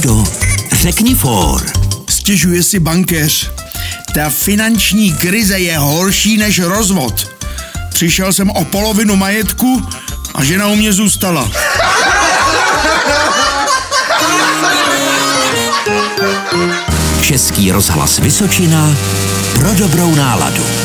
Láďo, řekni for. Stěžuje si bankéř. Ta finanční krize je horší než rozvod. Přišel jsem o polovinu majetku a žena u mě zůstala. Český rozhlas Vysočina pro dobrou náladu.